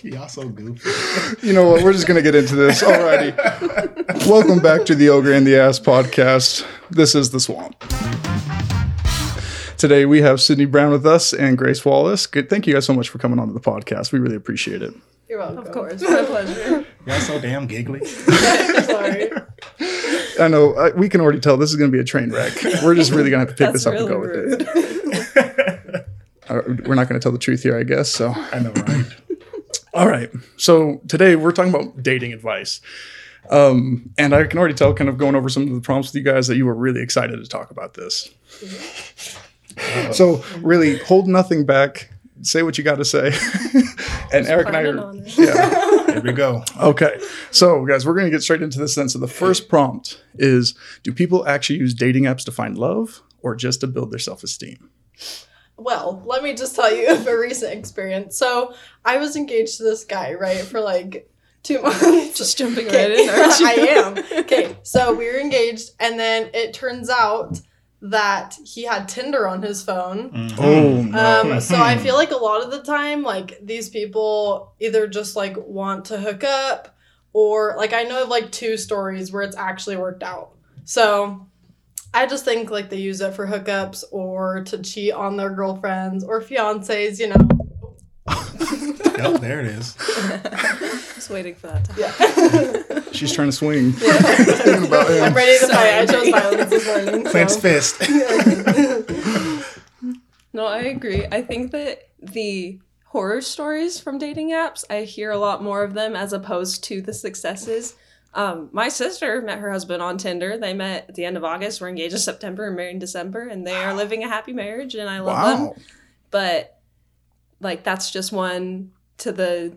Y'all so goofy. You know what? We're just gonna get into this. Alrighty. Welcome back to the Ogre and the Ass podcast. This is the Swamp. Today we have Sidney Brown with us and Grace Wallace. Good. Thank you guys so much for coming onto the podcast. We really appreciate it. You're welcome. Of course, my pleasure. Y'all so damn giggly. Sorry. I know uh, we can already tell this is gonna be a train wreck. We're just really gonna have to pick That's this up and really go with it. Uh, we're not gonna tell the truth here, I guess. So, I know, right? All right. So today we're talking about dating advice. Um, and I can already tell, kind of going over some of the prompts with you guys, that you were really excited to talk about this. So really, hold nothing back. Say what you got to say. and Eric and I are yeah. Here we go. Okay. So guys, we're gonna get straight into this then. So the first prompt is: Do people actually use dating apps to find love, or just to build their self-esteem? Well, let me just tell you of a recent experience. So I was engaged to this guy, right, for like two months. Just jumping Okay. right in, aren't you? I am. Okay, so we were engaged, and then it turns out that he had Tinder on his phone. Mhm. Oh no. Um, so I feel like a lot of the time, like these people either just like want to hook up, or like I know of like two stories where it's actually worked out. So I just think like they use it for hookups or to cheat on their girlfriends or fiancés, you know. Yep, there it is. Just waiting for that. To Yeah. She's trying to swing. yeah. About him. I'm ready to fight. I chose violence this morning. Clenched so. fist. No, I agree. I think that the horror stories from dating apps, I hear a lot more of them as opposed to the successes. Um, my sister met her husband on Tinder. They met at the end of August. We're engaged in September and married in December, and they are living a happy marriage, and I love them. But like, that's just one to the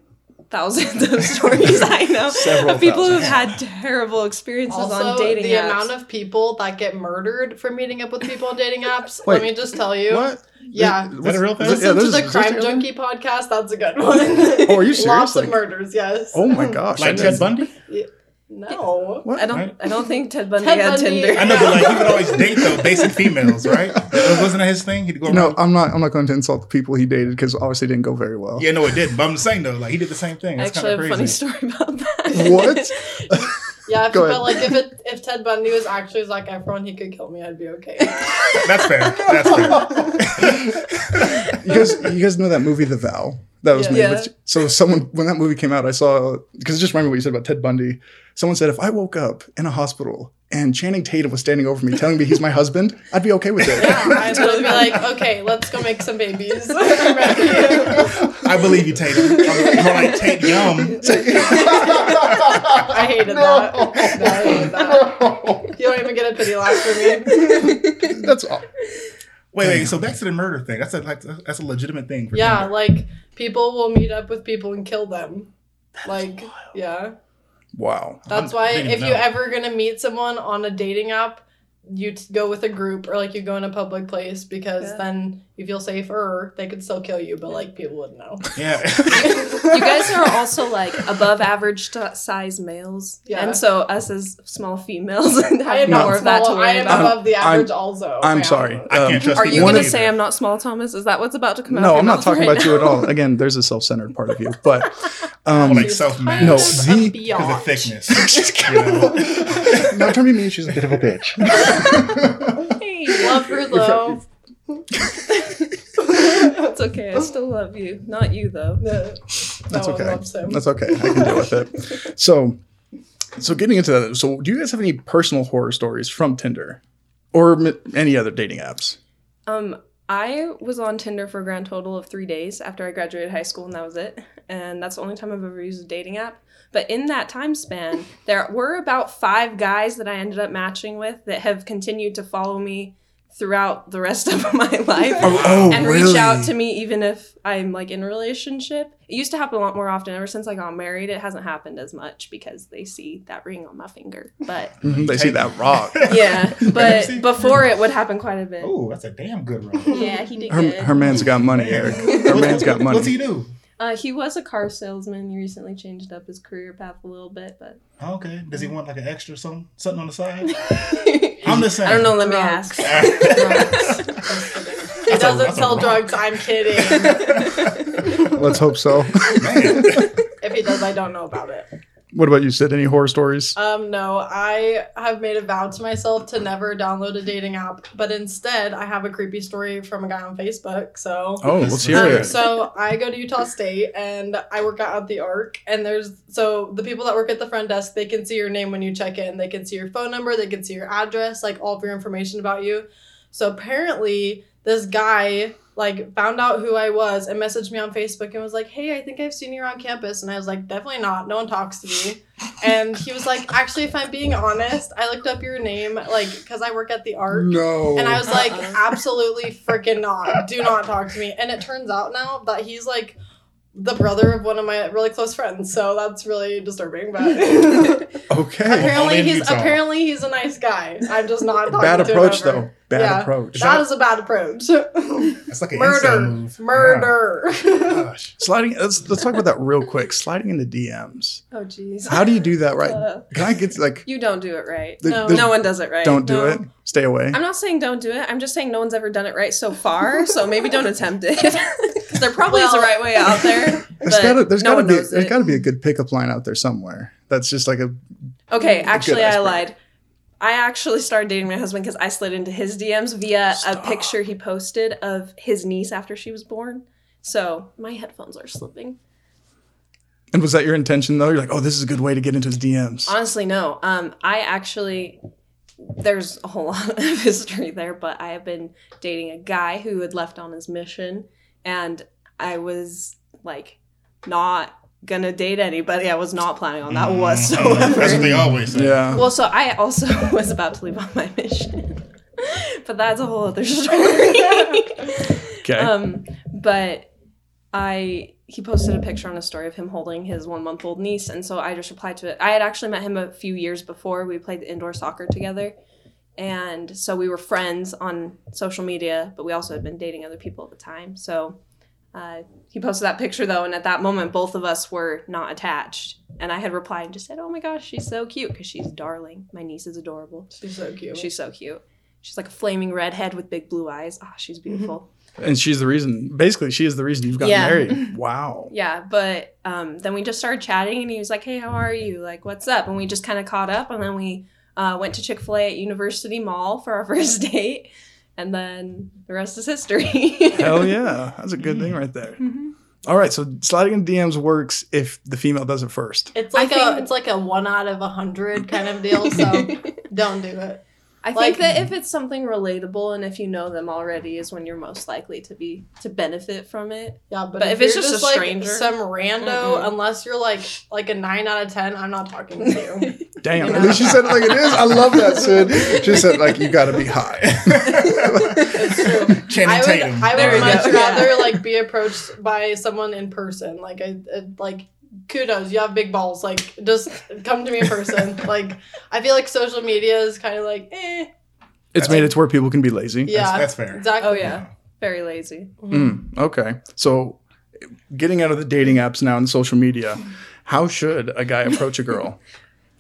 thousands of stories I know of people who've had terrible experiences Also, on dating the apps. amount of people that get murdered for meeting up with people on dating apps. Wait, let me just tell you. What? Yeah. Is that a real thing? is it- yeah, Listen to there's- the Crime Junkie podcast. That's a good one. Oh, are you serious? Lots Like- of murders. Yes. Oh my gosh. Like Ted didn't- Bundy? No. What? I don't. Right. I don't think Ted Bundy Ted had Bundy- Tinder. I know, but like he would always date though basic females, right? It wasn't that his thing? He'd go You know, around. I'm not. I'm not going to insult the people he dated because obviously it didn't go very well. yeah, no, it did. But I'm just saying though, like he did the same thing. I That's actually kind have of a crazy. funny story about that. What? Yeah, if, Go but ahead. like if it if Ted Bundy was actually like Efron, he could kill me. I'd be okay. That's fair. That's fair. you guys, you guys know that movie, The Vow? That was Yeah. made Yeah. with. So someone when that movie came out, I saw because it just remember what you said about Ted Bundy. Someone said if I woke up in a hospital and Channing Tatum was standing over me telling me he's my husband, I'd be okay with it. yeah, I'd totally be like, okay, let's go make some babies. I'm ready. I believe you, Tatum. More like Tate Yum. I hated that. No, I hated that. You don't even get a pity laugh for me. That's all. Wait, wait. So back to the murder thing. That's a like that's a legitimate thing. For Yeah, Tinder. like people will meet up with people and kill them. like, yeah. Wow. That's I'm- why if know. you ever gonna meet someone on a dating app, you t- go with a group or like you go in a public place because Yeah. then you feel safer. They could still kill you, but like people wouldn't know. yeah. you guys are also like above average t- size males, Yeah. and so us as small females have I more not of that to small. I am about. above the I'm- average. also, I'm ma'am. sorry. I can't Um, trust Are you gonna say I'm not small, Thomas? Is that what's about to come out? No, I'm not talking right about you at all. Again, there's a self-centered part of you, but um, like self-made. No, because the- Beyond. of thickness. you know? no, trying to be mean. She's a bit of a bitch. Hey, Love her though. it's okay. I still love you. Not you though. No, That's no okay. That's okay. I can deal with it. So, so getting into that. So, do you guys have any personal horror stories from Tinder or m- any other dating apps? Um, I was on Tinder for a grand total of three days after I graduated high school, and that was it. And that's the only time I've ever used a dating app. But in that time span, there were about five guys that I ended up matching with that have continued to follow me throughout the rest of my life. Oh, and really? reach out to me even if I'm like in a relationship. It used to happen a lot more often. Ever since I got married, it hasn't happened as much because they see that ring on my finger. But Mhm, they see that rock. yeah, but before it would happen quite a bit. Oh, that's a damn good run. Yeah, he did Her, good. her man's got money, Eric. Her man's got money. What's he money. do? Uh, he was a car salesman. He recently changed up his career path a little bit, but Oh, okay. Does he want like an extra something, something on the side? I'm just saying. I don't know. Let me ask. He doesn't a sell drugs. I'm kidding. Let's hope so. Man. If he does, I don't know about it. What about you, Sid? Any horror stories? Um, no, I have made a vow to myself to never download a dating app, but instead I have a creepy story from a guy on Facebook. So Oh, let's hear Um, it. so I go to Utah State and I work out at the Arc. And there's so the people that work at the front desk, they can see your name when you check in. They can see your phone number, they can see your address, like all of your information about you. So apparently, this guy like found out who I was and messaged me on Facebook and was like, "Hey, I think I've seen you on campus." And I was like, "Definitely not. No one talks to me." And he was like, "Actually, if I'm being honest, I looked up your name like because I work at the Arc." No. And I was like, Uh-uh. absolutely freaking not. Do not talk to me. And it turns out now that he's like the brother of one of my really close friends. So that's really disturbing. But okay. Apparently in he's Utah. apparently he's a nice guy. I'm just not talking Bad to him approach, ever. though. Bad Yeah. approach. That is a bad approach. It's like an Murder. move. Murder. Yeah. Gosh. Sliding. Let's let's talk about that real quick. Sliding into DMs. Oh, jeez. How do you do that right? Uh, Can I get like? you don't do it right. the- No. the- No one does it right. Don't do No. it. Stay away. I'm not saying don't do it. I'm just saying no one's ever done it right so far. So maybe don't attempt it. Because there probably is a right way out there. There's gotta there's no gotta be knows there's it. gotta be a good pickup line out there somewhere. That's just like a Okay, Good actually, I lied. I actually started dating my husband because I slid into his DMs via Stop. a picture he posted of his niece after she was born. So my headphones are slipping. And was that your intention though? You're like, oh, this is a good way to get into his DMs. Honestly, no. Um, I actually there's a whole lot of history there, but I have been dating a guy who had left on his mission, and I was like not gonna date anybody. I was not planning on that Mm, whatsoever. That's what they always say. Yeah. Well, so I also was about to leave on my mission, but that's a whole other story. okay. um, but I he posted a picture on a story of him holding his one month old niece, and so I just replied to it. I had actually met him a few years before. We played indoor soccer together, and so we were friends on social media. But we also had been dating other people at the time. So uh, he posted that picture though, and at that moment, both of us were not attached. And I had replied and just said, "Oh my gosh, she's so cute because she's darling. My niece is adorable. She's so cute. She's so cute. She's like a flaming redhead with big blue eyes. Ah, she's beautiful." and she's the reason. Basically, she is the reason you've gotten Yeah. married. Wow. Yeah, but um, then we just started chatting, and he was like, "Hey, how are you? Like, what's up?" And we just kind of caught up, and then we uh, went to Chick Fil A at University Mall for our first date, and then the rest is history. Hell yeah. That's a good thing right there. Mhm. All right. So sliding in DMs works if the female does it first. It's like I think- a it's like a one out of a hundred kind of deal. So don't do it. I Like- think that if it's something relatable and if you know them already, is when you're most likely to be to benefit from it. Yeah, but, But if, if it's you're just a like stranger- some rando, Mm-mm. unless you're like like a nine out of ten, I'm not talking to you. Damn. You At know? least she said it like it is. I love that, Sid. She said like you got to be high. it's true. Channing I would, Tatum. I would much go, rather yeah. like be approached by someone in person. Like I, I like kudos, you have big balls. Like just come to me in person. like I feel like social media is kind of like eh. It's made it to where people can be lazy. Yeah, that's fair. Exactly. Oh yeah, very lazy. Mm, okay. So getting out of the dating apps now and social media, how should a guy approach a girl?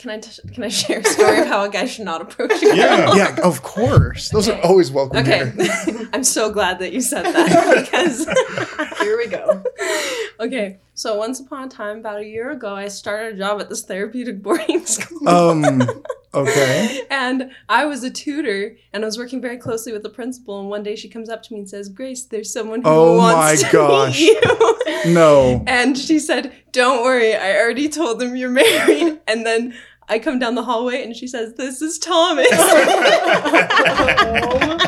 Can I t- can I share a story of how a guy should not approach you? Yeah. yeah, of course. Those are always welcome Okay, here. I'm so glad that you said that because. Here we go. okay, so once upon a time, about a year ago, I started a job at this therapeutic boarding school. Um okay. and I was a tutor, and I was working very closely with the principal. And one day, she comes up to me and says, "Grace, there's someone who Oh wants my to gosh. meet you." No. And she said, "Don't worry, I already told them you're married." And then I come down the hallway, and she says, "This is Thomas."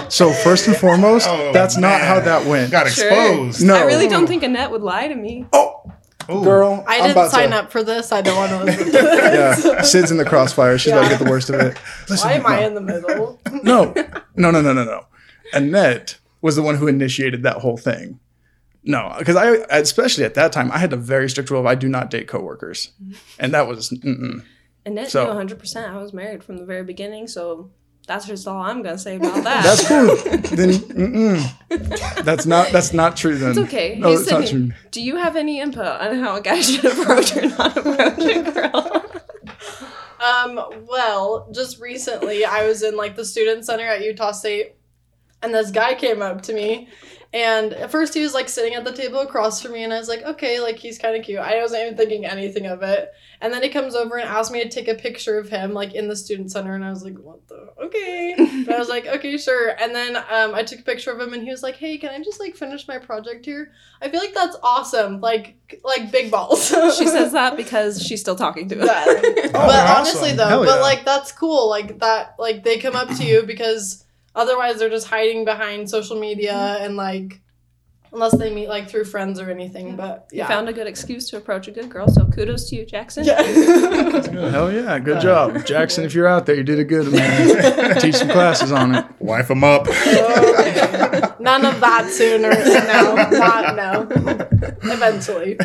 So first and foremost, Oh, that's not how that went. Got Sure. exposed. No. I really don't think Annette would lie to me. Oh, Ooh. girl, I I'm didn't about sign to, up for this. I don't want to listen to this. Yeah, Sid's in the crossfire. She's about to get the worst of it. Listen, Why am I in the middle? No, no, no, no, no, no. Annette was the one who initiated that whole thing. No, because I, especially at that time, I had a very strict rule of I do not date coworkers, and that was mm-mm. Annette So- knew 100%. I was married from the very beginning, so that's just all I'm going to say about that. that's cool. then mm-mm. that's not that's not true. Then It's okay. No, Hey, it's not true. Do you have any input on how a guy should approach or not approach a girl? Um, well, just recently I was in like the student center at Utah State and this guy came up to me And at first he was like sitting at the table across from me, and I was like, okay, like he's kind of cute. I wasn't even thinking anything of it. And then he comes over and asks me to take a picture of him like in the student center, and I was like, what the okay. And I was like, okay, sure. And then um, I took a picture of him, and he was like, hey, can I just like finish my project here? I feel like that's awesome. Like like big balls. She says that because she's still talking to him. Yeah. Oh, but awesome. honestly though Hell but yeah. like that's cool like that like they come up to you because otherwise they're just hiding behind social media mm-hmm. and like unless they meet like through friends or anything but You yeah found a good excuse to approach a good girl, so kudos to you, Jackson. yeah Hell yeah, good job, Jackson. If you're out there, you did a good, man. Teach some classes on it. Wife them up. Okay. none of that sooner no not no eventually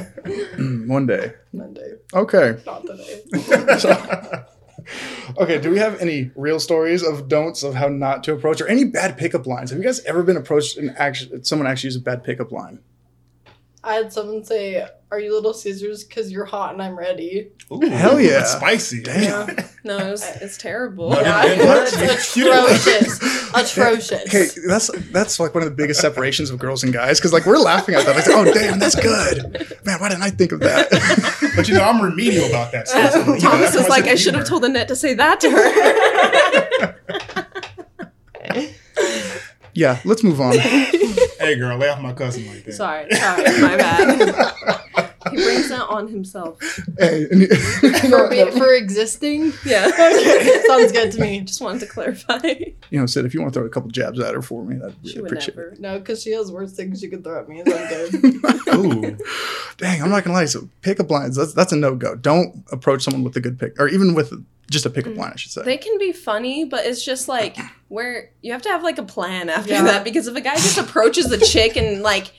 One day. Monday Okay. not today So- okay. Do we have any real stories of don'ts of how not to approach, or any bad pickup lines? Have you guys ever been approached and actually someone actually used a bad pickup line? I had someone say are you little Caesars because you're hot and I'm ready Ooh, Hell yeah. that's spicy. Damn. No, it was, it's terrible. No, yeah it's you. You didn't- atrocious atrocious Okay, that's that's like one of the biggest separations of girls and guys because like we're laughing at that. Like, oh damn, that's good, man. Why didn't I think of that? But you know, I'm remedial about that stuff. You know, Thomas that's was my like, I should have humor. told Annette to say that to her. yeah, let's move on. Hey, girl, lay off my cousin like that. sorry, sorry, my bad. he brings that on himself. Hey, and for, be, for existing Yeah. okay sounds good to me Just wanted to clarify. you know, Sid, if you want to throw a couple jabs at her for me, I'd She really would appreciate never. No, because she has worse things she could throw at me. So I'm good. Ooh. Dang, I'm not gonna lie. So pickup lines, that's that's a no go. Don't approach someone with a good pick, or even with just a pickup mm. line, I should say. They can be funny, but it's just like where you have to have like a plan after Yeah. that because if a guy just approaches the chick and like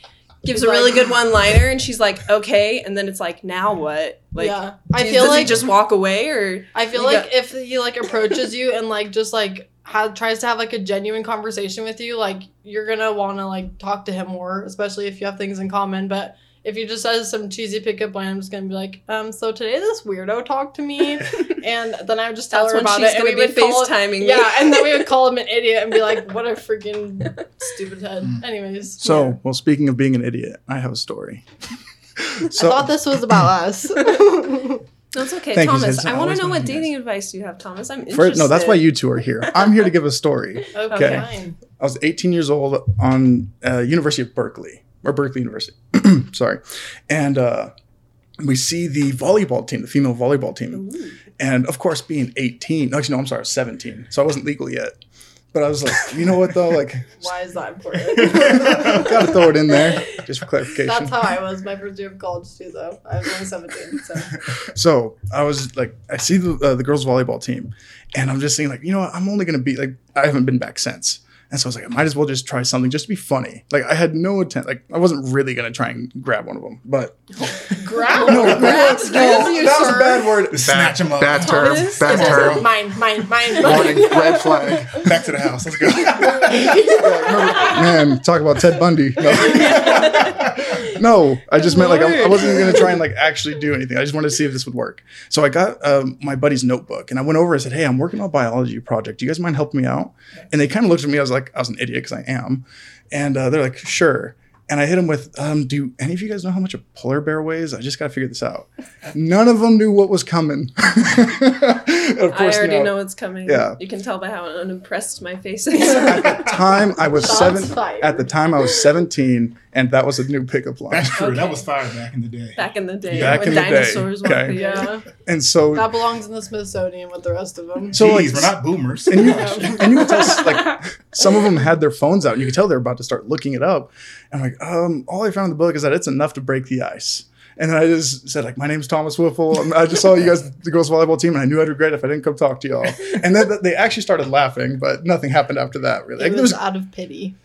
gives a Like- really good one liner and she's like okay and then it's like now what like yeah, I does feel he like just walk away or I feel like got- if he like approaches you and like just like ha- tries to have like a genuine conversation with you, like you're gonna want to like talk to him more, especially if you have things in common. But if he just says some cheesy pickup line, I'm just gonna be like, um, so today this weirdo talked to me, and then I would just tell that's her about she's it, and gonna we be would call it- FaceTiming me. Yeah, and then we would call him an idiot and be like, "What a freaking stupid head." Mm. Anyways, so, yeah. well, speaking of being an idiot, I have a story. I thought this was about us. That's okay, Thank you, Thomas. Sid. I want to know what wanted you dating advice you have, Thomas. I'm interested. first, no, that's why you two are here. I'm here to give a story. okay, Okay. I was 18 years old on uh, University of Berkeley or Berkeley University. Sorry, and uh, we see the volleyball team, the female volleyball team, and of course, being 18. Actually, no, I'm sorry, I was 17, so I wasn't legal yet. But I was like, you know what though, like, Why is that important? gotta throw it in there just for clarification. That's how I was my first year of college too, though. I was only seventeen, so So I was like, I see the uh, the girls volleyball team, and I'm just thinking like, you know what? I'm only gonna be like, I haven't been back since, and so I was like, I might as well just try something just to be funny. Like I had no intent, like I wasn't really gonna try and grab one of them, but grab, no, no, no, no, that was a sir. bad word. them up. Bad term. Thomas? Bad This is term. Mine, mine, mine. Warning. Red flag. Back to the house. Let's go. Man, talk about Ted Bundy. No, no I just meant like I, I wasn't gonna try and like actually do anything. I just wanted to see if this would work. So I got um, my buddy's notebook and I went over and said, "Hey, I'm working on a biology project. Do you guys mind helping me out?" And they kind of looked at me. I was like, I was an idiot because I am, and uh, they're like, "Sure." And I hit them with, um, "Do any of you guys know how much a polar bear weighs? I just got to figure this out." None of them knew what was coming. of course, I already no. know what's coming. Yeah. You can tell by how unimpressed my face is. At the time, I was Shots seven. fired. At the time, I was 17, and that was a new pickup line. That's true. That was fire back in the day. Back in the day, Back when in the day, dinosaurs walked okay. Yeah, And so, that belongs in the Smithsonian with the rest of them. so like, we're not boomers. and you, and you could tell, like, some of them had their phones out, and you could tell they're about to start looking it up. And I'm like, um, all I found in the book is that it's enough to break the ice. And then I just said, like, my name's Thomas Wiffle. I just saw you guys, the girls volleyball team, and I knew I'd regret it if I didn't come talk to y'all. And then they actually started laughing, but nothing happened after that, really. It Like, there was was, out of pity.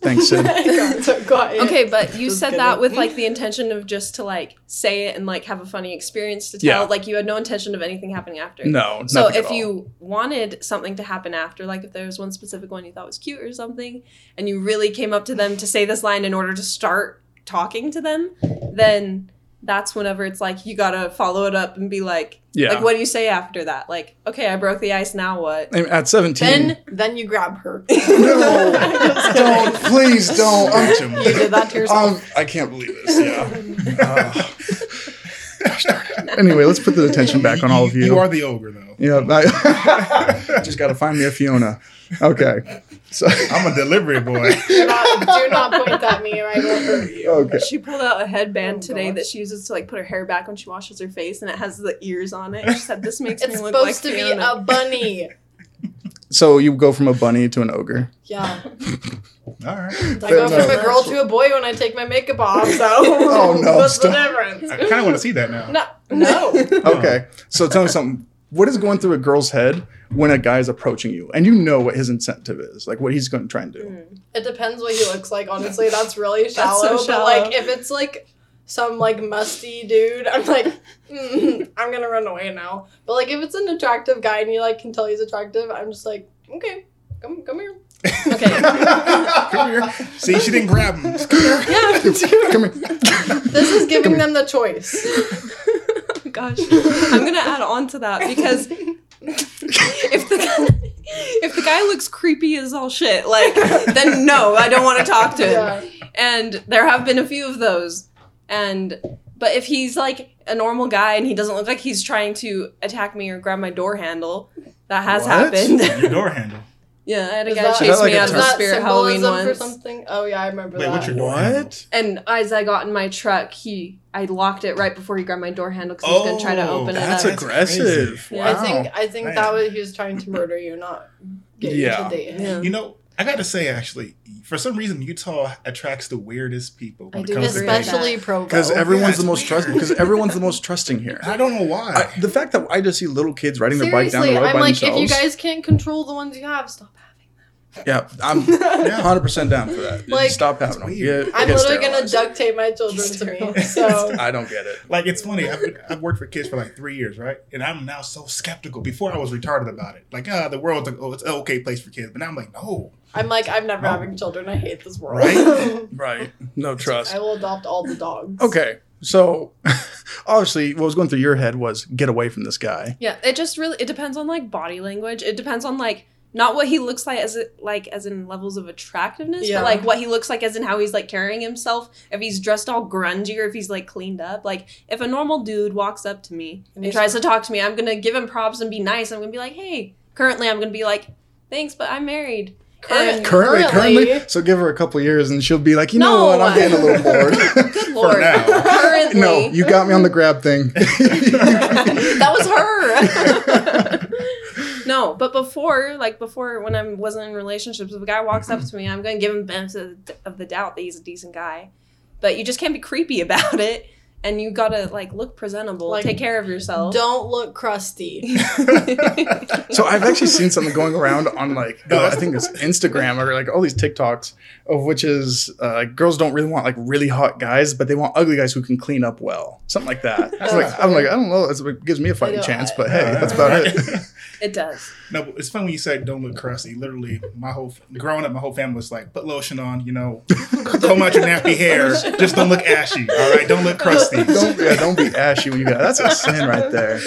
Thanks, Sid. So quiet. Okay, but you said that with like the intention of just to like say it and like have a funny experience to tell. Yeah. Like you had no intention of anything happening after. No, So nothing at if all. you wanted something to happen after, like if there was one specific one you thought was cute or something, and you really came up to them to say this line in order to start talking to them, then that's whenever it's like you gotta follow it up and be like, Yeah. like what do you say after that? Like, okay, I broke the ice. Now what? I mean, at 17. Then then you grab her. no, don't, please don't. I'm too You did that to yourself. Um, I can't believe this. Yeah. Uh, gosh darn it. anyway, let's put the attention back on all of you. You are the ogre, though. yeah, I, just got to find me a Fiona. Okay. So, I'm a delivery boy. do, not, do not point at me or I will hurt you. okay. She pulled out a headband Oh, today gosh. that she uses to like put her hair back when she washes her face, and it has the ears on it. She said, "This makes It's me look like." It's supposed like to Fiona." be a bunny. So you go from a bunny to an ogre. Yeah. All right. I go from a girl to a boy when I take my makeup off, so Oh, no, what's stop. the difference? I kind of want to see that now. No, no. Okay. So tell me something. What is going through a girl's head when a guy is approaching you and you know what his incentive is, like what he's going to try and do? It depends what he looks like. Honestly, that's really That's shallow. so But shallow. like, if it's like some like musty dude, I'm like, mm, I'm gonna run away now. But like, if it's an attractive guy and you like can tell he's attractive, I'm just like, okay, come come here. okay. Come here. See, she didn't grab him. Come here. Yeah, Come here. this is giving them the choice. Gosh, I'm gonna add on to that because if the guy, if the guy looks creepy as all shit, like then no, I don't want to talk to him. Yeah. And there have been a few of those. And but if he's like a normal guy and he doesn't look like he's trying to attack me or grab my door handle, that has What? Your happened. door handle. Yeah, I had a Is guy that- chase Is that like me a out of term? a Is spirit Halloween symbolism for something? Oh yeah, I remember Wait, that. what's your door handle? What? And as I got in my truck, he I locked it right before he grabbed my door handle because he was gonna try to Oh, open That's it up. That's aggressive. crazy. Wow. I think I think Man. that was he was trying to murder you, not get Yeah. you to date him. Yeah. You know, I got to say, actually, for some reason, Utah attracts the weirdest people when I it do comes to agree with dating. Especially pro. Because Oh, yeah, everyone's the most weird. trusting. Because everyone's the most trusting here. I don't know why. I, the fact that I just see little kids riding their bike down the road I'm by like, themselves. if you guys can't control the ones you have, stop having yeah, I'm 100 percent down for that. Like- Stop having them. weird. Get- I'm get literally gonna duct tape my children to me. So I don't get it. Like it's funny. I've, I've worked for kids for like three years, right? And I'm now so skeptical. Before I was retarded about it. Like, ah, the world's like, oh, it's an okay place for kids. But now I'm like, no. I'm like, I'm never Oh. having children. I hate this world. Right? Right. No trust. I will adopt all the dogs. Okay. So obviously what was going through your head was get away from this guy. Yeah, it just really it depends on like body language. It depends on like not what he looks like as it like as in levels of attractiveness, Yeah. but like what he looks like as in how he's like carrying himself. If he's dressed all grungy or if he's like cleaned up. Like if a normal dude walks up to me and he's- tries to talk to me, I'm gonna give him props and be nice. I'm gonna be like, hey. Currently, I'm gonna be like, thanks, but I'm married. Currently, currently, Currently. So give her a couple years and she'll be like, you know No. what? I'm getting a little bored. Good lord. now. Currently, no, you got me on the grab thing. that was her. No, but before, like before, when I wasn't in relationships, if a guy walks up to me, I'm gonna give him benefit of the doubt that he's a decent guy. But you just can't be creepy about it, and you gotta like look presentable, Like, take care of yourself. Don't look crusty. So I've actually seen something going around on like uh, I think it's Instagram or like all these TikToks of which is uh, like girls don't really want like really hot guys, but they want ugly guys who can clean up well, something like that. I was like, I'm like, I don't know, that's what gives me a fighting chance, but hey, that's about it. it does. No, but it's funny when you say don't look crusty. Literally, my whole growing up, my whole family was like, put lotion on, you know, comb out your nappy hair. Just don't look ashy. All right, don't look crusty. Don't yeah, don't be ashy when you got that's a sin right there.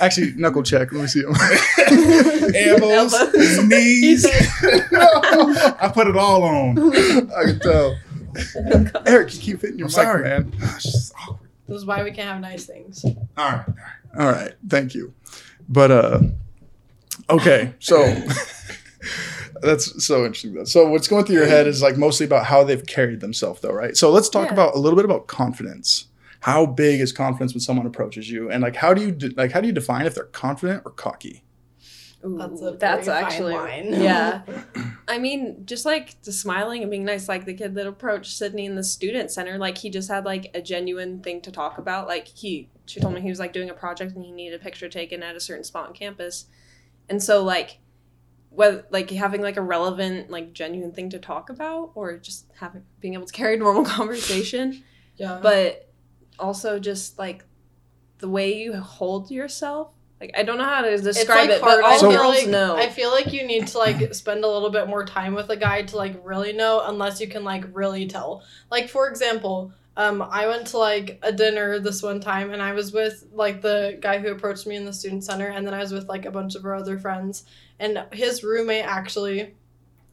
Actually, knuckle check. Let me see. Elbows, Elbows. knees. I put it all on. I can tell. Eric, you keep hitting your I'm mic, sorry. man. Gosh, this is awkward. This is why we can't have nice things. All right, all right. All right, thank you. But uh okay, so that's so interesting. though. So what's going through your head is like mostly about how they've carried themselves though, right? So let's talk Yeah. about a little bit about confidence. How big is confidence when someone approaches you and like how do you de- like how do you define if they're confident or cocky? Ooh, That's a that's fine actually line. yeah. I mean, just like the smiling and being nice, like the kid that approached Sidney in the student center, like he just had like a genuine thing to talk about. Like he, she told me he was like doing a project and he needed a picture taken at a certain spot on campus, and so like, whether like having like a relevant, like genuine thing to talk about, or just having being able to carry a normal conversation, Yeah. but also just like the way you hold yourself. Like I don't know how to describe like it, but all I feel girls like know. I feel like you need to like spend a little bit more time with a guy to like really know, unless you can like really tell. Like for example, um, I went to like a dinner this one time, and I was with like the guy who approached me in the student center, and then I was with like a bunch of our other friends, and his roommate actually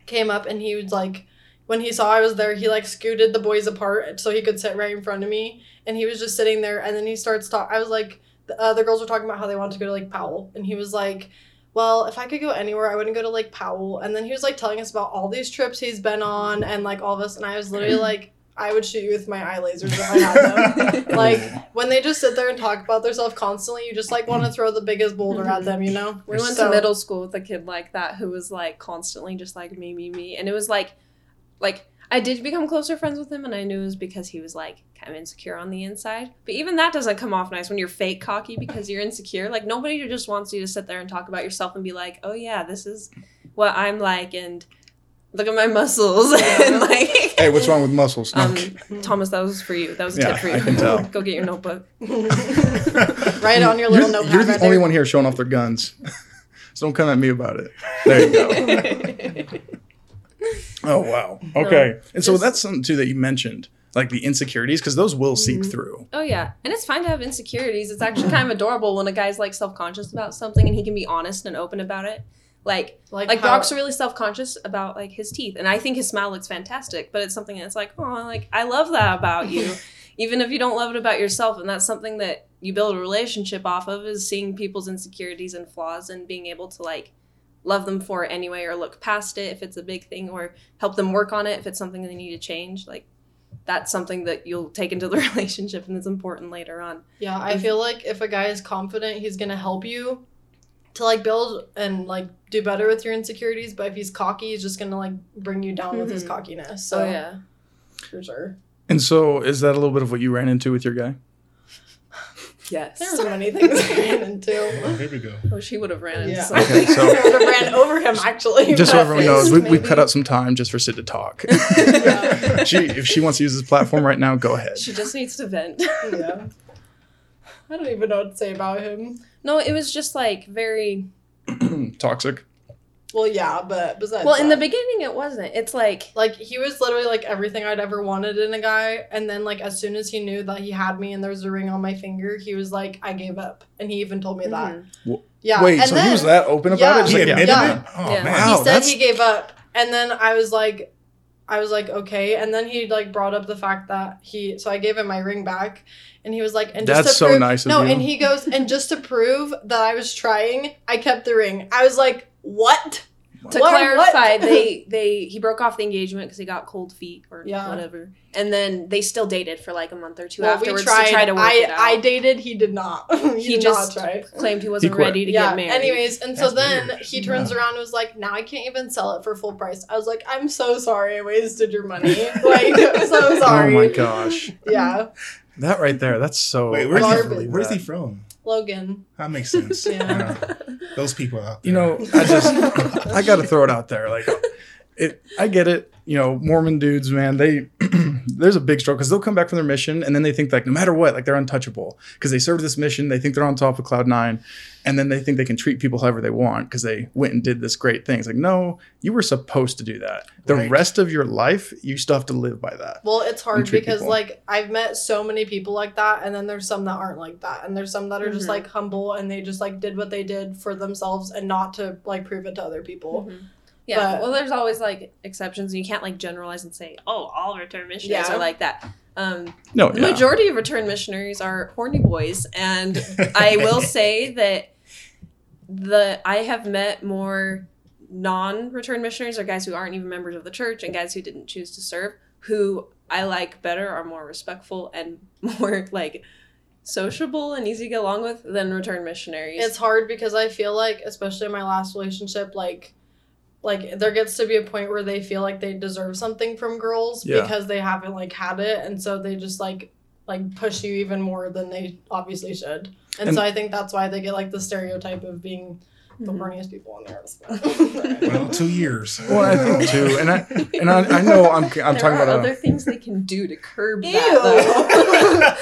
came up, and he was like, when he saw I was there, he like scooted the boys apart so he could sit right in front of me, and he was just sitting there, and then he starts talk. I was like, the, uh, the girls were talking about how they wanted to go to Lake Powell, and he was like. Well, if I could go anywhere, I wouldn't go to Lake Powell. And then he was like telling us about all these trips he's been on and like all this. And I was literally like, I would shoot you with my eye lasers if I had them. like when they just sit there and talk about themselves constantly, you just like want to throw the biggest boulder at them, you know? We went So- to middle school with a kid like that who was like constantly just like me, me, me. And it was like, like, I did become closer friends with him, and I knew it was because he was like kind of insecure on the inside. But even that doesn't come off nice when you're fake cocky because you're insecure. Like, nobody just wants you to sit there and talk about yourself and be like, oh, yeah, this is what I'm like, and look at my muscles. and like, Hey, what's wrong with muscles? No. um, Thomas, that was for you. That was a Yeah, tip for you. I can tell. Go get your notebook. Write on your you're little notepad. you're the right only there. one here showing off their guns. so don't come at me about it. There you go. Oh wow. Okay. and so just- that's something too that you mentioned, like the insecurities, because those will seep Mm-hmm. through. Oh yeah, and it's fine to have insecurities. It's actually kind of adorable when a guy's like self conscious about something and he can be honest and open about it. Like Like, like how- Brock's really self conscious about like his teeth, and I think his smile looks fantastic. But it's something that's like, oh, like I love that about you, even if you don't love it about yourself. And that's something that you build a relationship off of is seeing people's insecurities and flaws and being able to like love them for it anyway or look past it if it's a big thing or help them work on it if it's something they need to change like that's something that you'll take into the relationship and it's important later on Yeah, I feel like if a guy is confident, he's gonna help you to like build and like do better with your insecurities. But if he's cocky, he's just gonna like bring you down with his Mhm. cockiness. So oh yeah for sure. And so is that a little bit of what you ran into with your guy? Yes There were so many things I ran Oh, into. here we go. oh she would have ran into Yeah. something Okay, so- I would have ran over him actually. Just so everyone knows, we, we cut out some time just for Sid to talk. Yeah. she, if she wants to use this platform right now, go ahead. she just needs to vent yeah. I don't even know what to say about him. no it was just like very Toxic. Well, yeah, but besides well in the beginning it wasn't it's like like he was literally like everything I'd ever wanted in a guy, and then like as soon as he knew that he had me and there was a ring on my finger, he was like, "I gave up," and he even told me that. mhm. Wh- Yeah. Wait, and so then he was that open about Yeah. it? He like, admitted Yeah. it? Oh, Yeah. man. Wow. he said that's- he gave up, and then I was like, I was like, okay, and then he like brought up the fact that he, so I gave him my ring back, and he was like, and just That's to so prove, nice of no, you. and he goes, and just to prove that I was trying, I kept the ring. I was like, what? to What- clarify what? they they he broke off the engagement because he got cold feet or Yeah. whatever and then they still dated for like a month or two Well, afterwards we tried. to try to work I, it out I dated. He did not. he, he did just not try. claimed he wasn't quit. ready to yeah. get married Anyways, and so then weird. he turns around and was like, "Now I can't even sell it for full price." I was like, "I'm so sorry, I wasted your money. Like, I'm so sorry." oh my gosh. Yeah, That right there, that's so. Wait, where's, he, where's he from? Logan. That makes sense. Yeah. Yeah. Those people out there. You know, I just I got to throw it out there. Like, it. I get it. You know, Mormon dudes, man. They there's a big struggle because they'll come back from their mission and then they think like no matter what, like they're untouchable because they served this mission. They think they're on top of cloud nine, and then they think they can treat people however they want because they went and did this great thing. It's like no, you were supposed to do that. The Right. rest of your life, you still have to live by that. Well, it's hard because people. like I've met so many people like that, and then there's some that aren't like that, and there's some that are just Mhm. like humble and they just like did what they did for themselves and not to like prove it to other people. Mhm. Yeah, But- well, there's always like exceptions, and you can't like generalize and say, "Oh, all return missionaries Yeah. are like that." Um, No, the yeah. majority of return missionaries are horny boys, and I will say that the I have met more non-return missionaries or guys who aren't even members of the church and guys who didn't choose to serve who I like better are more respectful and more like sociable and easy to get along with than return missionaries. It's hard because I feel like, especially in my last relationship, like like there gets to be a point where they feel like they deserve something from girls Yeah. because they haven't like had it and so they just like like push you even more than they obviously should. And, And- so I think that's why they get like the stereotype of being the Mhm. horniest people on the earth. Well, two years. Well, I think two, and I and I, I know I'm I'm there talking are about other a, things they can do to curb Ew. that.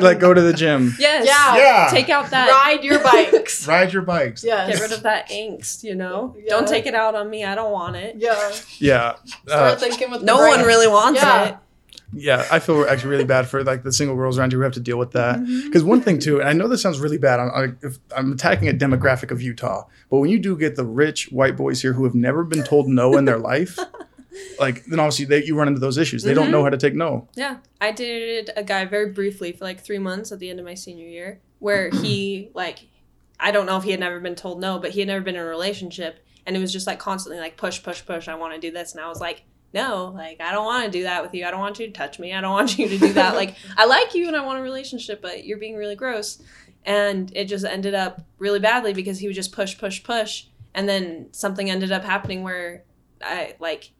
Though. like go to the gym. yes. Yeah. Yeah. Take out that. Ride your bikes. Ride your bikes. Yeah. Get rid of that angst. You know. Yeah. Don't take it out on me. I don't want it. Yeah. Yeah, Start uh, thinking with No brain. one really wants Yeah. it. Yeah, I feel actually really bad for like the single girls around you who have to deal with that. Mm-hmm. Because one thing too, and I know this sounds really bad. I'm, I, if, I'm attacking a demographic of Utah, but when you do get the rich white boys here who have never been told no in their life, like then obviously they, you run into those issues. They don't mm-hmm. know how to take no. Yeah, I dated a guy very briefly for like three months at the end of my senior year, where he like, I don't know if he had never been told no, but he had never been in a relationship, and it was just like constantly like push, push, push. I want to do this, and I was like, no, like I don't want to do that with you. I don't want you to touch me. I don't want you to do that. like I like you and I want a relationship, but you're being really gross, and it just ended up really badly because he would just push, push, push, and then something ended up happening where I like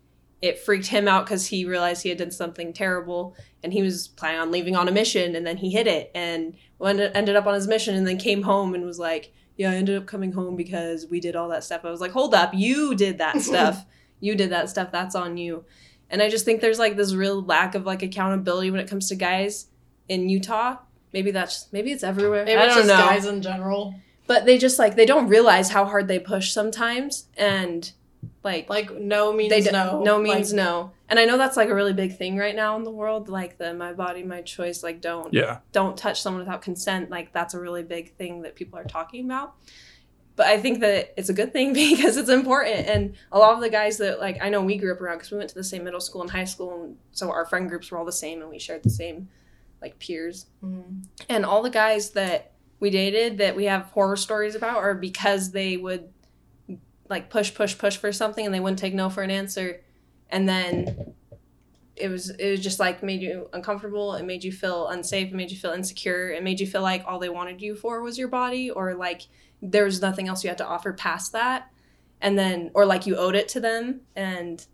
it freaked him out because he realized he had done something terrible and he was planning on leaving on a mission and then he hit it and ended ended up on his mission and then came home and was like yeah i ended up coming home because we did all that stuff i was like hold up you did that stuff you did that stuff that's on you. And i just think there's like this real lack of like accountability when it comes to guys in utah. Maybe that's maybe it's everywhere. Maybe i don't just know. guys in general. but they just like they don't realize how hard they push sometimes and like Like no means they do, no. no means Like, no. And i know that's like a really big thing right now in the world like the my body my choice like don't Yeah. don't touch someone without consent. Like that's a really big thing that people are talking about but i think that it's a good thing because it's important. And a lot of the guys that like i know we grew up around because we went to the same middle school and high school and so our friend groups were all the same and we shared the same like peers. Mhm. and all the guys that we dated that we have horror stories about are because they would like push push push for something and they wouldn't take no for an answer. And then it was it was just like made you uncomfortable it made you feel unsafe it made you feel insecure it made you feel like all they wanted you for was your body or like there was nothing else you had to offer past that. And then or like you owed it to them and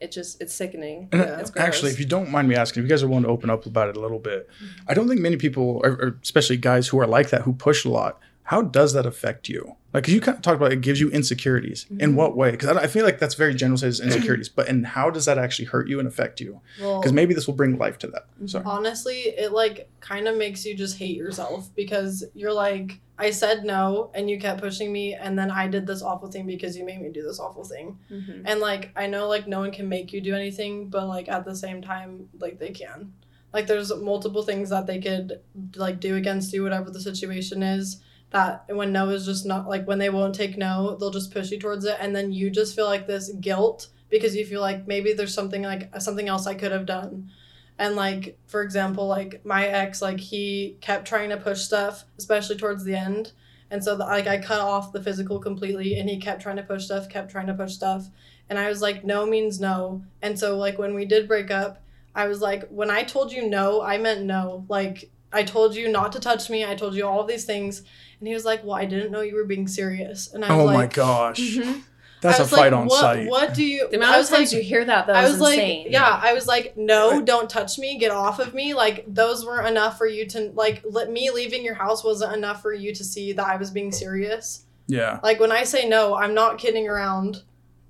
it just it's sickening. And it's gross. actually, if you don't mind me asking, if you guys are willing to open up about it a little bit, mm-hmm. I don't think many people, or, or especially guys who are like that, who push a lot, how does that affect you? Like, 'cause you kind of talked about it gives you insecurities. In what way? Because I, I feel like that's very general as insecurities, but and how does that actually hurt you and affect you? Well, Because maybe this will bring life to that. Sorry. honestly, it like kind of makes you just hate yourself because you're like, I said no and you kept pushing me, and then I did this awful thing because you made me do this awful thing. Mhm. And like, I know like no one can make you do anything, but like at the same time, like they can. Like, there's multiple things that they could like do against you, whatever the situation is. That when no is just not like when they won't take no, they'll just push you towards it, and then you just feel like this guilt because you feel like maybe there's something like something else I could have done. And like for example, like my ex, like he kept trying to push stuff, especially towards the end. And so the, like I cut off the physical completely, and he kept trying to push stuff, kept trying to push stuff, and I was like, no means no. And so like when we did break up, I was like, when I told you no, I meant no. Like I told you not to touch me. I told you all of these things, and he was like, well, I didn't know you were being serious. And I was like, Oh like, my gosh. Mhm. That's a fight like, on what, site. What do you? the amount I of was times like, you hear that though I is was like, insane yeah, I was like, no, don't touch me, get off of me. Like those weren't enough for you to like. Let me leaving your house wasn't enough for you to see that I was being serious. Yeah. Like when I say no, I'm not kidding around.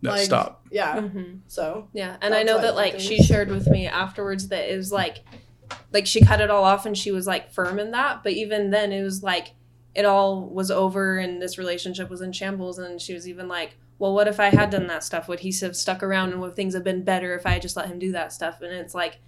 No, like, stop. Yeah. Mhm. So Yeah, and I know that like think she shared with me afterwards that it was like like she cut it all off and she was like firm in that, but even then it was like it all was over and this relationship was in shambles and she was even like, "Well, what if I had done that stuff? Would he have stuck around and would things have been better if I had just let him do that stuff?" And it's like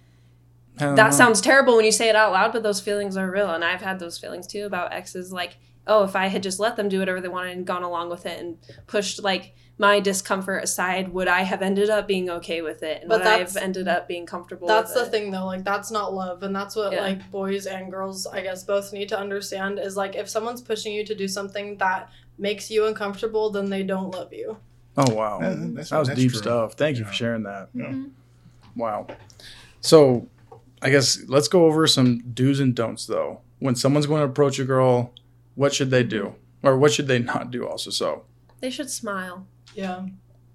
that know. sounds terrible when you say it out loud, but those feelings are real and I've had those feelings too about exes like, "Oh, if I had just let them do whatever they wanted and gone along with it and pushed like my discomfort aside, would I have ended up being okay with it? And But would I have ended up being comfortable that's the it? thing though. Like that's not love, and that's what Yeah. like boys and girls, I guess, both need to understand is like if someone's pushing you to do something that makes you uncomfortable, then they don't love you. Oh, wow. Yeah, that's- that was that's deep true. stuff. Thank you Yeah. for sharing that. Yeah. Mm-hmm. Wow. So, I guess let's go over some do's and don'ts though. When someone's going to approach a girl, what should they do? Or what should they not do also? So, They should smile. Yeah.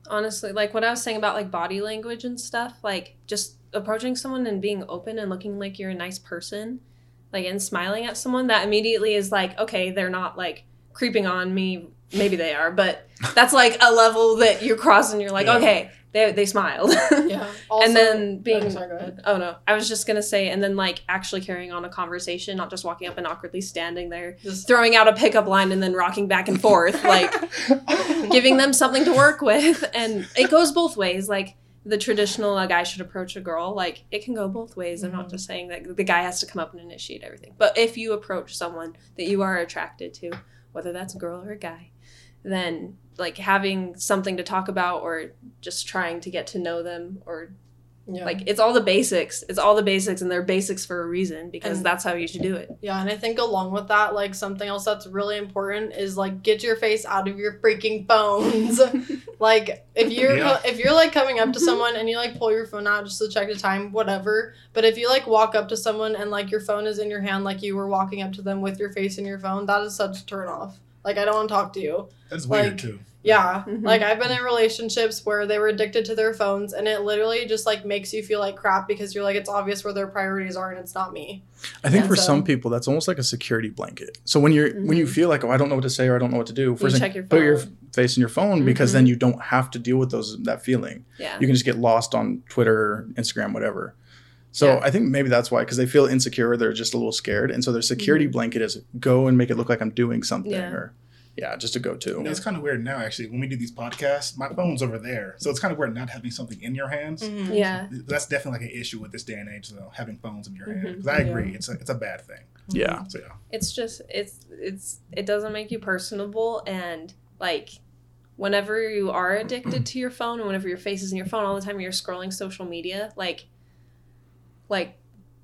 Honestly, like what I was saying about like body language and stuff, like just approaching someone and being open and looking like you're a nice person, like and smiling at someone that immediately is like, okay, they're not like creeping on me. Maybe they are, but that's like a level that you cross and you're like, Yeah. okay, they they smiled. Yeah. Also, and then being oh, sorry, go ahead. oh no i was just gonna say and then like actually carrying on a conversation not just walking up and awkwardly standing there Just throwing out a pickup line and then rocking back and forth like giving them something to work with and it goes both ways like the traditional a guy should approach a girl, like it can go both ways. I'm Mm-hmm. not just saying that the guy has to come up and initiate everything. But if you approach someone that you are attracted to, whether that's a girl or a guy, then like having something to talk about or just trying to get to know them or Yeah. like it's all the basics. It's all the basics and they're basics for a reason because And- that's how you should do it. Yeah, and I think along with that, like something else that's really important is like get your face out of your freaking phones. like if you're Yeah. if you're like coming up to someone and you like pull your phone out just to check the time, whatever. But if you like walk up to someone and like your phone is in your hand, like you were walking up to them with your face in your phone, that is such a turn off. Like I don't want to talk to you. That's weird Like- too. Yeah. Mhm. Like I've been in relationships where they were addicted to their phones and it literally just like makes you feel like crap because you're like it's obvious where their priorities are and it's not me. I think Yeah, for so- some people that's almost like a security blanket. So when you're when you Mhm. feel like oh I don't know what to say or I don't know what to do, first thing, check your put your face in your phone because Mhm. then you don't have to deal with those that feeling. Yeah. You can just get lost on Twitter, Instagram, whatever. So Yeah. I think maybe that's why because they feel insecure, they're just a little scared, and so their security Mhm. blanket is go and make it look like I'm doing something Yeah. or yeah, just a go to. You know, it's kind of weird now, actually. When we do these podcasts, my phone's over there, so it's kind of weird not having something in your hands. Mm-hmm. Yeah. That's definitely like an issue with this day and age, though, having phones in your hand. Mhm. 'Cause I agree, Yeah. it's a it's a bad thing. Yeah. So yeah, it's just it's it's it doesn't make you personable and like whenever you are addicted to your phone and whenever your face is in your phone all the time you're scrolling social media like like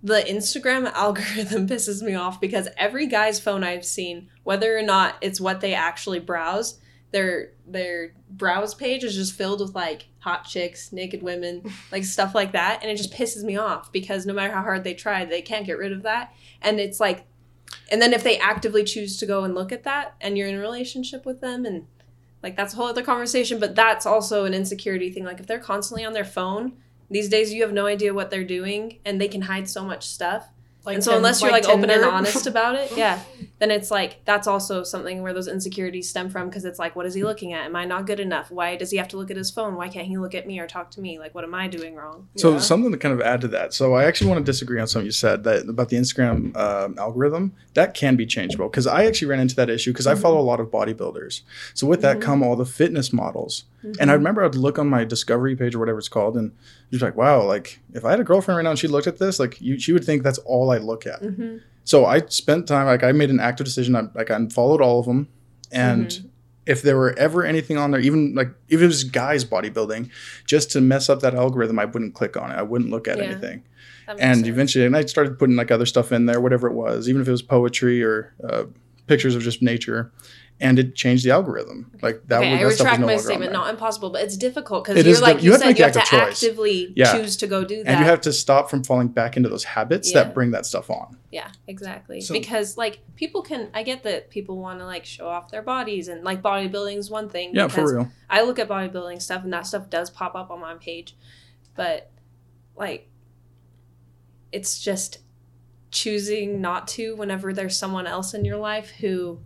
the Instagram algorithm pisses me off because every guy's phone I've seen whether or not it's what they actually browse their their browse page is just filled with like hot chicks, naked women, like stuff like that and it just pisses me off because no matter how hard they try they can't get rid of that and it's like and then if they actively choose to go and look at that and you're in a relationship with them and like that's a whole other conversation, but that's also an insecurity thing. Like if they're constantly on their phone, these days you have no idea what they're doing and they can hide so much stuff. Like and so unless you're like, open and honest about it, yeah, then it's like that's also something where those insecurities stem from because it's like, what is he looking at? Am I not good enough? Why does he have to look at his phone? Why can't he look at me or talk to me? Like, what am I doing wrong? So Yeah. something to kind of add to that. So I actually want to disagree on something you said that about the Instagram um algorithm. That can be changeable because I actually ran into that issue because I follow a lot of bodybuilders. So with that Mhm. come all the fitness models. And Mm-hmm. I remember I'd look on my discovery page or whatever it's called, and you're like, wow, like if I had a girlfriend right now and she looked at this, like you, she would think that's all I look at. hmm So I spent time, like I made an active decision. I like I unfollowed all of them, and Mhm. if there were ever anything on there, even like even if it was guys bodybuilding, just to mess up that algorithm, I wouldn't click on it. I wouldn't look at Yeah. anything. And sense. eventually, and I started putting like other stuff in there, whatever it was, even if it was poetry or uh, pictures of just nature, and it changed the algorithm. Like that. okay, was, I that stuff was retract no my statement. there. Not impossible, but it's difficult because you're like diff- you, you have to said, make you the have to actively Yeah. choose to go do that. and you have to stop from falling back into those habits Yeah. that bring that stuff on. Yeah, exactly. So- because like people can, I get that people want to like show off their bodies and like bodybuilding is one thing. Yeah, for real. I look at bodybuilding stuff and that stuff does pop up on my page, but like it's just choosing not to whenever there's someone else in your life who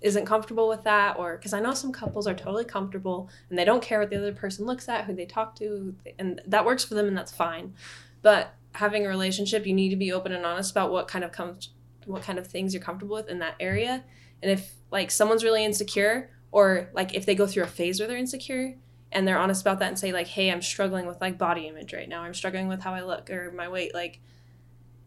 isn't comfortable with that or because i know some couples are totally comfortable and they don't care what the other person looks at who they talk to and that works for them and that's fine. But having a relationship you need to be open and honest about what kind of comes what kind of things you're comfortable with in that area. And if like someone's really insecure or like if they go through a phase where they're insecure and they're honest about that and say like hey i'm struggling with like body image right now. I'm struggling with how i look or my weight like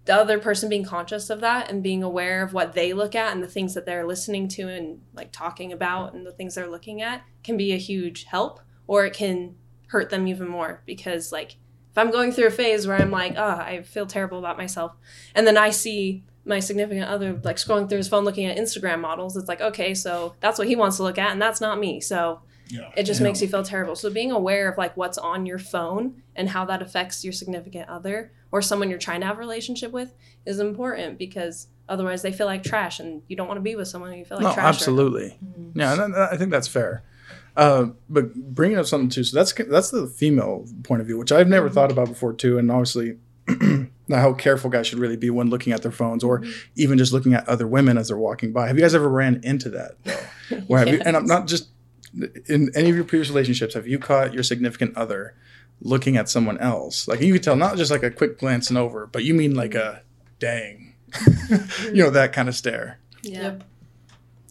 the other person being conscious of that and being aware of what they look at and the things that they're listening to and like talking about and the things they're looking at can be a huge help or it can hurt them even more because like if i'm going through a phase where i'm like oh i feel terrible about myself and then i see my significant other like scrolling through his phone looking at instagram models it's like okay so that's what he wants to look at and that's not me so yeah. it just Yeah. makes you feel terrible so being aware of like what's on your phone and how that affects your significant other or someone you're trying to have a relationship with is important because otherwise they feel like trash and you don't want to be with someone who you feel like no, trash or- absolutely. Mm-hmm. Yeah, and I I think that's fair. Uh, but bringing up something too, so that's that's the female point of view, which I've never mm-hmm. thought about before too, and obviously. how careful guys should really be when looking at their phones or mm-hmm. even just looking at other women as they're walking by. Have you guys ever ran into that though? Where have you, and I'm not just in any of your previous relationships, have you caught your significant other looking at someone else? Like you could tell, not just like a quick glancing over, but you mean like a dang, you know, that kind of stare. yeah Yep.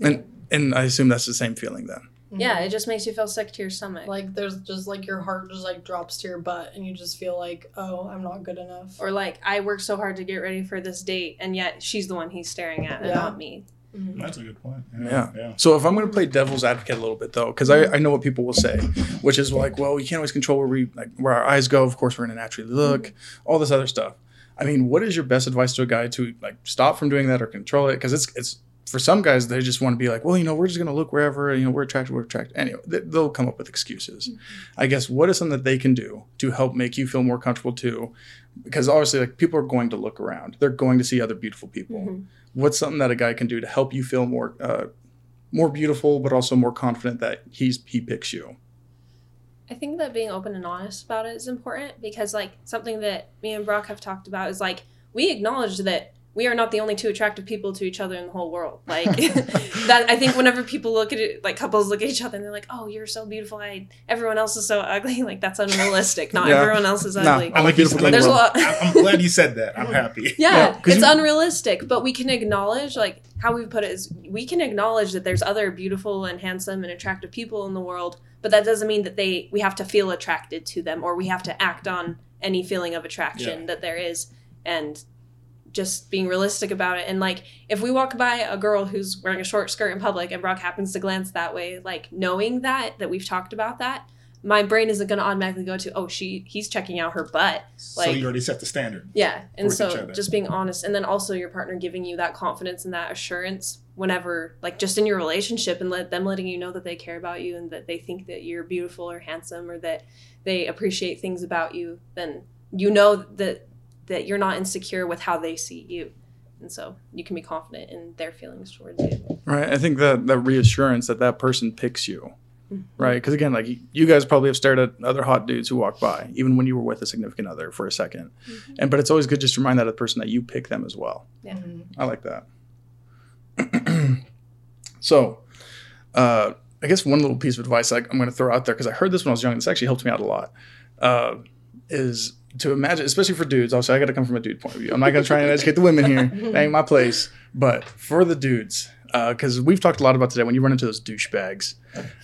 And and I assume that's the same feeling then. Mm-hmm. Yeah, it just makes you feel sick to your stomach. Like there's just like your heart just like drops to your butt and you just feel like, oh, I'm not good enough. or like I worked so hard to get ready for this date, and yet she's the one he's staring at, and not me. Mhm. That's a good point. Yeah. Yeah. So if I'm going to play devil's advocate a little bit though, because I, I know what people will say, which is like, well, we can't always control where we like where our eyes go. Of course, we're going to naturally look, all this other stuff. I mean, what is your best advice to a guy to like stop from doing that or control it? Because it's it's for some guys they just want to be like, well, you know, we're just going to look wherever, you know, we're attracted, we're attracted. Anyway, they, they'll come up with excuses. I guess what is something that they can do to help make you feel more comfortable too? Because obviously, like people are going to look around, they're going to see other beautiful people Mhm. What's something that a guy can do to help you feel more uh, more beautiful but also more confident that he's he picks you? I think that being open and honest about it is important because, like, something that me and Brock have talked about is like we acknowledge that we are not the only two attractive people to each other in the whole world. Like that, I think whenever people look at it, like couples look at each other and they're like, "Oh, you're so beautiful. I everyone else is so ugly." Like that's unrealistic. Not Yeah. everyone else is No, ugly. I like beautiful you said- There's a lot. I'm, I'm glad you said that. I'm happy. Yeah, Yeah, 'cause it's you- unrealistic, but we can acknowledge, like how we put it is, we can acknowledge that there's other beautiful and handsome and attractive people in the world, but that doesn't mean that they we have to feel attracted to them or we have to act on any feeling of attraction Yeah. that there is, and just being realistic about it. And like if we walk by a girl who's wearing a short skirt in public and Brock happens to glance that way, like knowing that that we've talked about that. My brain isn't going to automatically go to, oh, she he's checking out her butt. so you already set the standard. Yeah, and so just being honest, and then also your partner giving you that confidence and that assurance whenever, like, just in your relationship, and let them letting you know that they care about you and that they think that you're beautiful or handsome or that they appreciate things about you. Then you know that that you're not insecure with how they see you, and so you can be confident in their feelings towards you. right i think that that reassurance that that person picks you right? Because again like you guys probably have stared at other hot dudes who walk by even when you were with a significant other for a 2nd and but it's always good just to remind that other person that you pick them as well. Yeah. Mhm. i like that. So uh, i guess one little piece of advice like, i'm going to throw out there because i heard this when i was young and this actually helped me out a lot uh, is to imagine especially for dudes also i got to come from a dude point of view. I'm not going to try and educate the women here. That ain't my place. But for the dudes because we've talked a lot about today when you run into those douchebags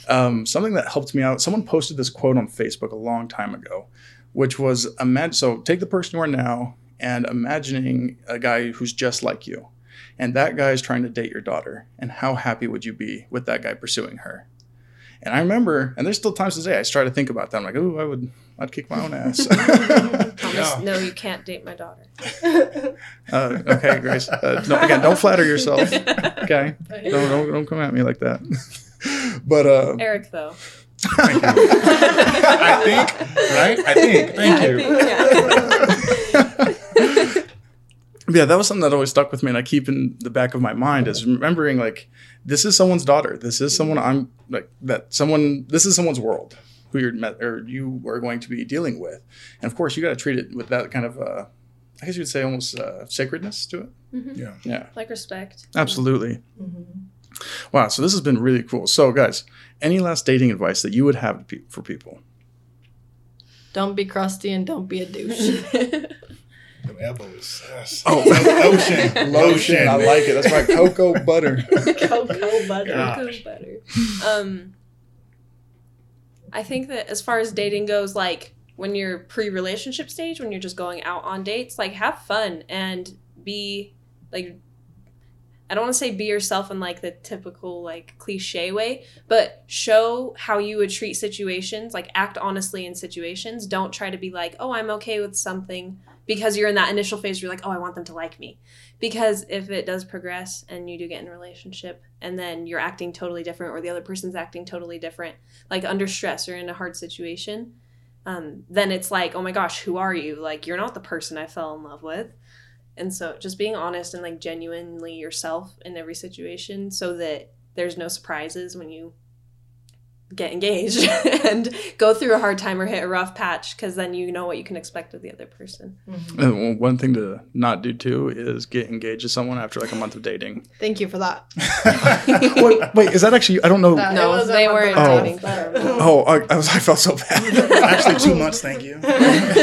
um, something that helped me out someone posted this quote on facebook a long time ago which was imagine so take the person you are now and imagining a guy who's just like you. And that guy is trying to date your daughter. And how happy would you be with that guy pursuing her? And i remember and there's still times today i try to think about that. I'm like oh i would i'd kick my own ass Thomas, Yeah. no, you can't date my daughter. uh, okay grace uh, no, again don't flatter yourself okay don't, don't, don't come at me like that but uh Eric, though. Thank you. I think, right? I think. Thank you. yeah, that was something that always stuck with me, and I keep in the back of my mind is remembering like this is someone's daughter. This is someone I'm like that. Someone. This is someone's world who you're met or you are going to be dealing with, and of course you got to treat it with that kind of uh, I guess you would say almost uh, sacredness to it. Yeah. Yeah, like respect. absolutely. Mhm. Wow, so this has been really cool. So guys, any last dating advice that you would have pe- for people? Don't be crusty and don't be a douche. Them elbows. Yes. Oh. lotion. Lotion. I like it. That's my cocoa butter. Cocoa butter. Yeah. Goes better. Um, I think that as far as dating goes, like when you're pre-relationship stage, when you're just going out on dates, like have fun and be like. I don't want to say be yourself in like the typical like cliche way, but show how you would treat situations. Like act honestly in situations. Don't try to be like, oh, I'm okay with something because you're in that initial phase. Where you're like, oh, I want them to like me because if it does progress and you do get in a relationship and then you're acting totally different or the other person's acting totally different like under stress or in a hard situation um, then it's like oh my gosh who are you? Like you're not the person i fell in love with. And so just being honest and like genuinely yourself in every situation so that there's no surprises when you get engaged and go through a hard time or hit a rough patch because then you know what you can expect of the other person. Mm-hmm. And one- one thing to not do too is get engaged to someone after like a month of dating. Thank you for that. wait, wait, is that actually? I don't know. That- No, it was a they weren't oh. dating. but- Oh, I, I was. I felt so bad. Actually, two months. Thank you.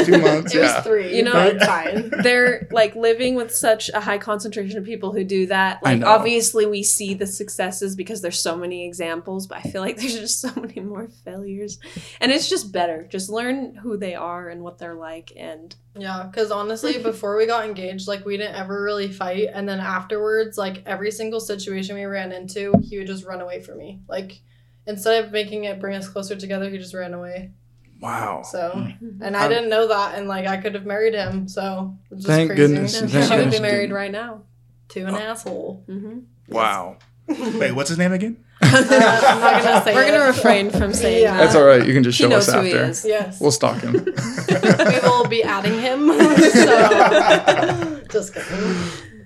Two months. It was three. You know- but it's fine. They're like living with such a high concentration of people who do that. I Like, know. obviously, we see the successes because there's so many examples, but I feel like there's just so many more failures. And it's just better. Just learn who they are and what they're like. And Yeah, because honestly, before we got engaged, like we didn't ever really fight, and then afterwards, like every single situation we ran into, he would just run away from me. Like instead of making it bring us closer together, he just ran away. Wow. So, and I didn't know that, and like I could have married him. So it's just Thank crazy. goodness. she Thank would be you married didn't. Right now. to an asshole. hmm Wow. Wait, what's his name again? I'm gonna say. We're going to refrain from saying Yeah. that. That's all right. You can just He show knows us who he after. is. Yes, We'll stalk him. we will be adding him. so, just kidding.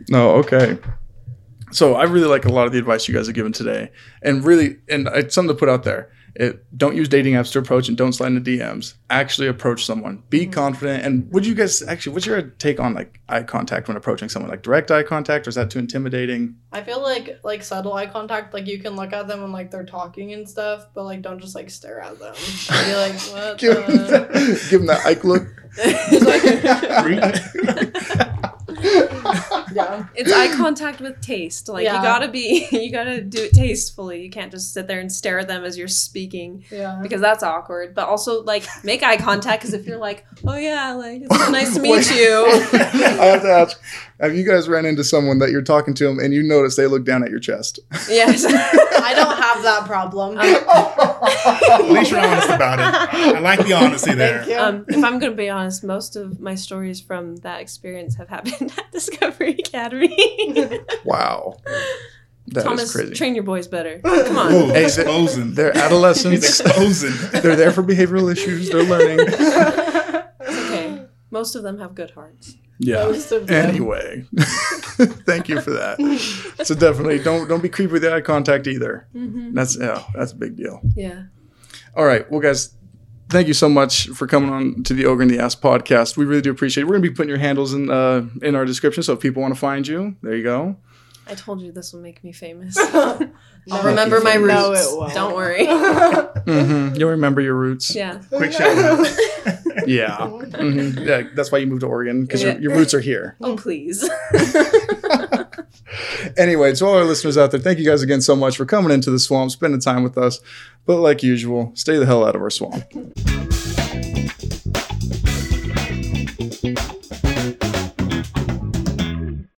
No, okay. So I really like a lot of the advice you guys have given today, and really, and it's something to put out there. It, don't use dating apps to approach, and don't slide into DMs. Actually, approach someone. Be mm-hmm. confident. And would you guys actually? What's your take on like eye contact when approaching someone? Like direct eye contact, or is that too intimidating? I feel like like subtle eye contact, like you can look at them when like they're talking and stuff, but like don't just like stare at them. Be like, what? Give the- that, give him that Ike look. yeah. It's eye contact with taste. Like Yeah. you gotta be, you gotta do it tastefully. You can't just sit there and stare at them as you're speaking Yeah. because that's awkward. But also like make eye contact because if you're like, oh yeah, like it's so nice to meet you. I have to ask: Have you guys ran into someone that you're talking to them, and you notice they look down at your chest? yes. I don't have that problem. Um, At least you're honest about it. I like the honesty there. Thank you. Um, if I'm gonna be honest, most of my stories from that experience have happened at Discovery Academy. Wow, that is Thomas, crazy. train your boys better. Come on. Ooh, Hey, exposing. They're He's adolescents. exposing. They're there for behavioral issues. They're learning. It's okay. Most of them have good hearts. Yeah. Most of them. Anyway, thank you for that. So definitely don't don't be creepy with the eye contact either. Mm-hmm. That's yeah, that's a big deal. Yeah. All right, well, guys, thank you so much for coming on to the Ogre and the Ass podcast. We really do appreciate it. We're gonna be putting your handles in uh, in our description, so if people want to find you, there you go. I told you this will make me famous. I'll remember my roots. No, it won't. Don't worry. Mm-hmm. You'll remember your roots. Yeah. Quick shout out. Yeah. Mhm. Yeah. That's why you moved to Oregon because Yeah. your, your roots are here. Oh please. anyway, to all our listeners out there, thank you guys again so much for coming into the swamp, spending time with us. But like usual, stay the hell out of our swamp.